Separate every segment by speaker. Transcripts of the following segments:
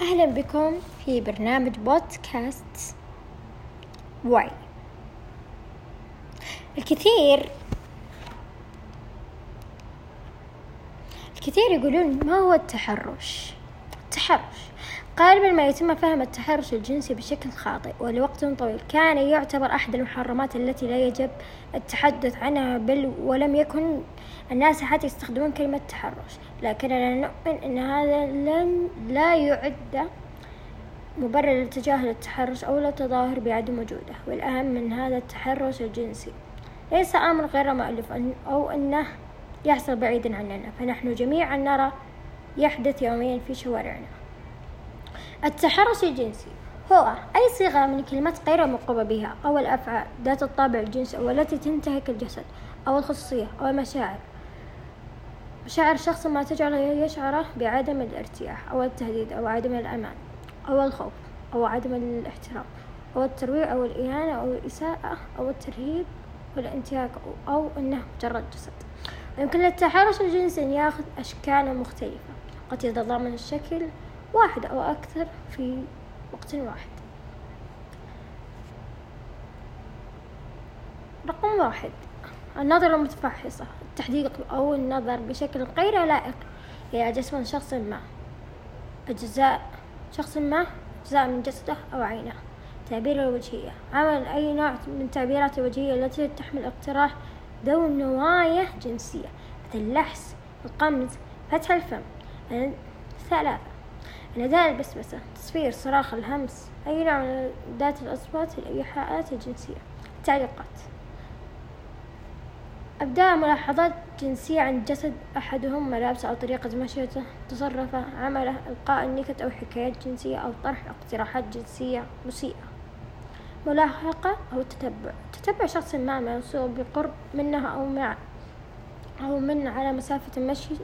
Speaker 1: أهلا بكم في برنامج بودكاست واي. الكثير الكثير يقولون ما هو التحرش؟ التحرش. غالبا ما يتم فهم التحرش الجنسي بشكل خاطئ ولوقت طويل. كان يعتبر أحد المحرمات التي لا يجب التحدث عنها بل ولم يكن الناس حتى يستخدمون كلمة تحرش. لكننا نؤمن أن هذا لن لا يعد مبرر لتجاهل التحرش أو التظاهر بعدم وجوده. والأهم من هذا التحرش الجنسي. ليس أمر غير مألوف أو أنه يحصل بعيدا عننا. فنحن جميعا نرى يحدث يوميا في شوارعنا. التحرش الجنسي. هو أي صيغة من كلمات غير مرغوب بها أو الأفعال ذات الطابع الجنسي أو التي تنتهك الجسد أو الخصوصية أو المشاعر. مشاعر شخص ما تجعله يشعر بعدم الارتياح أو التهديد أو عدم الأمان أو الخوف أو عدم الاحترام أو الترويع أو الإهانة أو الإساءة أو الترهيب والانتهاك أو أنه مجرد جسد. يمكن للتحرش الجنسي أن يأخذ أشكال مختلفة قد يتضمن الشكل واحد أو أكثر في وقت واحد. رقم واحد النظرة المتفحصة التحديق أو النظر بشكل غير لائق إلى جسم شخص ما. أجزاء شخص ما أجزاء من جسده أو عينه. تعبير الوجهية عمل أي نوع من تعبيرات الوجهية التي تحمل اقتراح ذو نوايا جنسية مثل اللحس القمز فتح الفم. ثلاثة نداء البسبسة تصفير صراخ الهمس أي نوع من ذات الأصوات الإيحاءات الجنسية. تعليقات. أبداء ملاحظات جنسية عن جسد أحدهم ملابسه أو طريقة مشيته تصرفه عمله إلقاء النكت أو حكايات جنسية أو طرح اقتراحات جنسية مسيئة. ملاحقة أو تتبع. تتبع شخص ما موصول بقرب منها أو مع أو من على مسافة مشي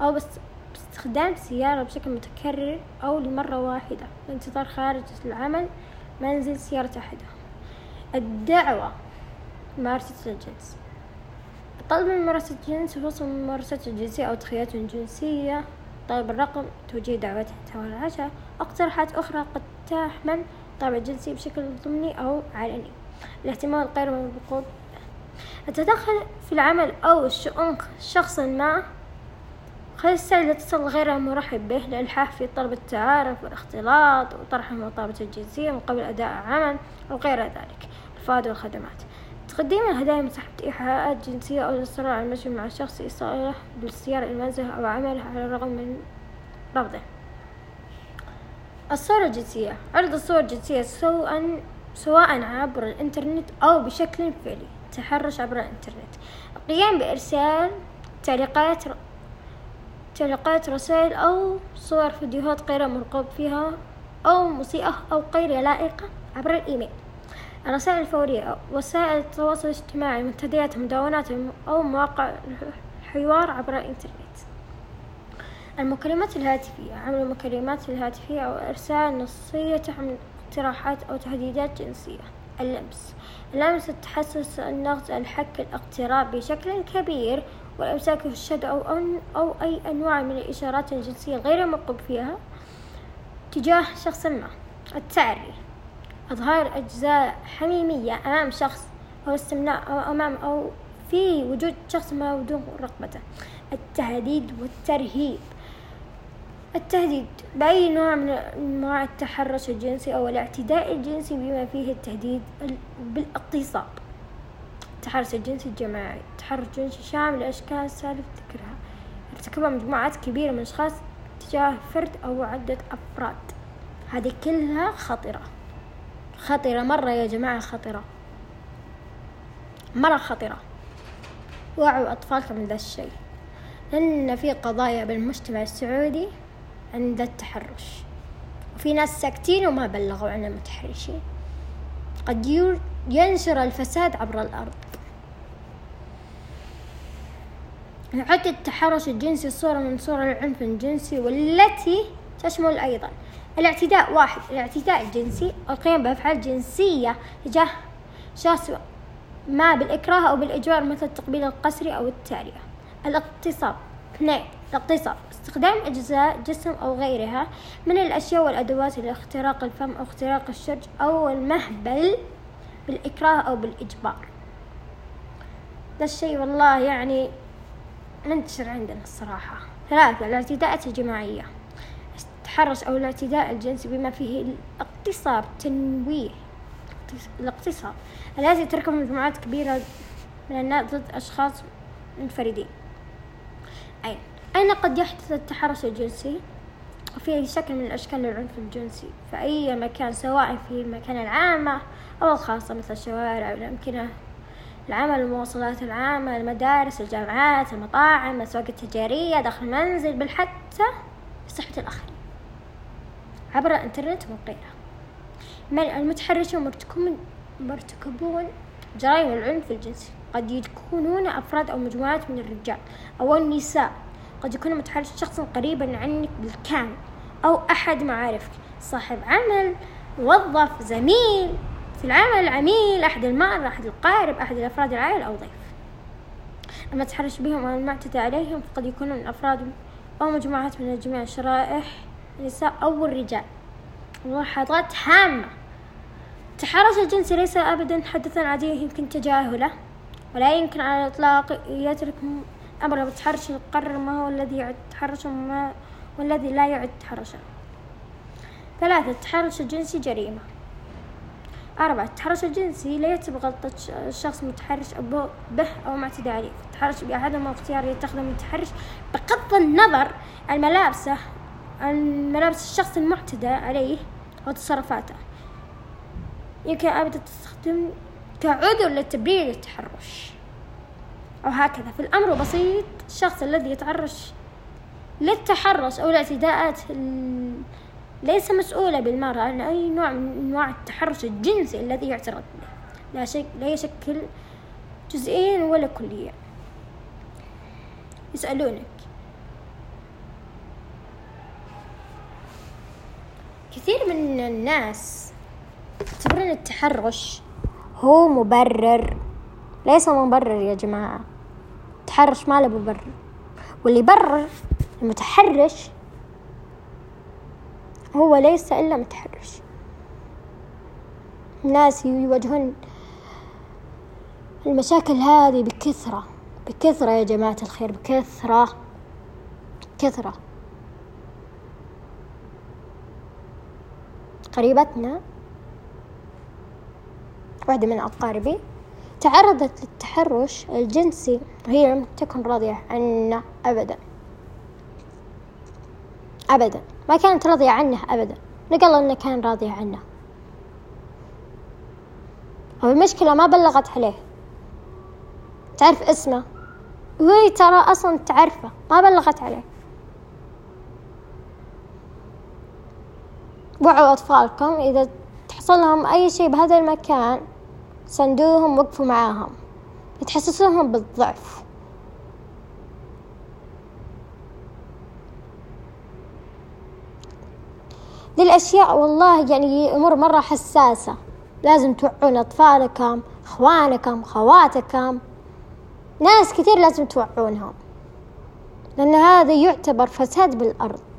Speaker 1: أو بس باستخدام سيارة بشكل متكرر أو لمرة واحدة. الانتظار خارج العمل منزل سيارة أحدهم الدعوة ممارسة الجنس. طلب ممارسة الجنس وصل ممارسة الجنسية أو تخيلات جنسية. طلب الرقم توجيه دعوات حول العشاء اقتراحات أخرى قد تحمل طابع جنسي بشكل ضمني أو علني. الاهتمام غير مرغوب التدخل في العمل أو الشؤون شخص ما. خلال السائل الاتصال غير مرحب به للإلحاح في طلب التعارف والاختلاط وطرح المطابة الجنسية من قبل أداء عمل أو غير ذلك. الفوائد والخدمات. تقديم الهدايا من سحب إيحاءات جنسية أو الإصرار على المشي مع الشخص إيصاله بالسيارة إلى المنزل أو عمله على الرغم من رفضه. الصورة الجنسية. عرض الصور الجنسية سواء سواء عبر الإنترنت أو بشكل فعلي. تحرش عبر الإنترنت. القيام بإرسال تعليقات تعليقات رسائل أو صور فيديوهات غير مرغوب فيها أو مسيئة أو غير لائقة عبر الإيميل. الرسائل الفورية وسائل التواصل الاجتماعي منتديات مدونات أو مواقع الحوار عبر الإنترنت. المكالمات الهاتفية عمل المكالمات الهاتفية أو إرسال نصية تحمل اقتراحات أو تهديدات جنسية. اللمس اللمس التحسس النغز الحك الاقتراب بشكل كبير والإمساك في الشد أو, أن أو أي أنواع من الإشارات الجنسية غير مرغوب فيها تجاه شخص ما. التعري. إظهار أجزاء حميمية أمام شخص أو استمناء أو أمام أو في وجود شخص ما بدون رغبته. التهديد والترهيب. التهديد. بأي نوع من أنواع التحرش الجنسي أو الاعتداء الجنسي بما فيه التهديد بالإغتصاب. التحرش الجنسي الجماعي. التحرش الجنسي شامل أشكال سالف ذكرها. ارتكبها مجموعات كبيرة من الأشخاص تجاه فرد أو عدة أفراد. هذه كلها خطرة. خطرة مرة يا جماعة خطرة. مرة خطرة. وعوا أطفالكم من ذا الشيء. لأن في قضايا بالمجتمع السعودي عند التحرش. وفي ناس ساكتين وما بلغوا عن المتحرشين. قد ينشر الفساد عبر الأرض. يعد التحرش الجنسي صورة من صور العنف الجنسي والتي تشمل أيضا الاعتداء واحد الاعتداء الجنسي القيام بأفعال جنسية تجاه شخص ما بالإكراه أو بالإجبار مثل التقبيل القسري أو التعرية الاغتصاب اثنين الاقتصاد استخدام أجزاء جسم أو غيرها من الأشياء والأدوات لاختراق الفم أو اختراق الشرج أو المهبل بالإكراه أو بالإجبار. ذا الشيء والله يعني منتشر عندنا الصراحة. ثلاثة الاعتداءات الجماعية. التحرش أو الاعتداء الجنسي بما فيه الاغتصاب تنويه الاغتصاب الذي تركب مجموعات كبيرة من الناس ضد أشخاص منفردين. أين؟ أين قد يحدث التحرش الجنسي؟ أي شكل من الأشكال للعنف الجنسي. في أي مكان سواء في المكان العامة أو الخاصة مثل الشوارع والأمكنة العمل المواصلات العامة المدارس الجامعات المطاعم الأسواق التجارية داخل المنزل بل حتى في صحبة الآخرين عبر الإنترنت وغيرها من المتحرشون مرتكبون جرائم العنف الجنسي. قد يكونون أفراد أو مجموعات من الرجال أو النساء. قد يكون متحرش شخص قريبا عنك بالكامل أو أحد معارفك. صاحب عمل موظف زميل في العمل عميل أحد المرة أحد القارب أحد الأفراد العائلة أو ضيف. أما التحرش بهم أو المعتدى عليهم فقد يكونون أفراد أو مجموعات من جميع الشرائح النساء أو الرجال. ملاحظات هامة. التحرش الجنسي ليس أبدا حدثا عاديا يمكن تجاهله ولا يمكن على الإطلاق يترك أمر بالتحرش يقرر ما هو الذي يعد تحرشا وما والذي لا يعد تحرشا ثلاثة التحرش الجنسي جريمة. أربعة التحرش الجنسي لا يتم غلطة الشخص متحرش به أو معتدى عليه التحرش بأحدهم اختيار يتخذ المتحرش بغض النظر عن ملابسه عن ملابس الشخص المعتدى عليه وتصرفاته. يمكن أبدا تستخدم كعذر للتبرير للتحرش أو هكذا. في الأمر بسيط الشخص الذي يتعرش للتحرش أو الاعتداءات ليس مسؤولة بالمرة عن أي نوع من أنواع التحرش الجنسي الذي يعترض به. لا, شك لا يشكل جزئيا ولا كليا يسألونك. كثير من الناس يعتبرون التحرش هو مبرر. ليس مبرر يا جماعة. التحرش ما له مبرر واللي يبرر المتحرش هو ليس إلا متحرش. الناس يواجهون المشاكل هذه بكثرة. بكثرة يا جماعة الخير بكثرة. كثرة قريبتنا واحدة من أقاربي. تعرضت للتحرش الجنسي وهي لم تكن راضية عنه أبدا. أبدا. ما كانت راضية عنه أبدا. نقل أنه كان راضية عنه. المشكلة ما بلغت عليه. تعرف اسمه؟ وهي ترى أصلا تعرفه. ما بلغت عليه. وعوا أطفالكم. إذا تحصل لهم أي شيء بهذا المكان سندوهم وقفوا معاهم تحسسوهم بالضعف. ذي الأشياء والله يعني أمور مرة حساسة. لازم توعون أطفالكم إخوانكم خواتكم. ناس كثير لازم توعونهم لأن هذا يعتبر فساد بالأرض.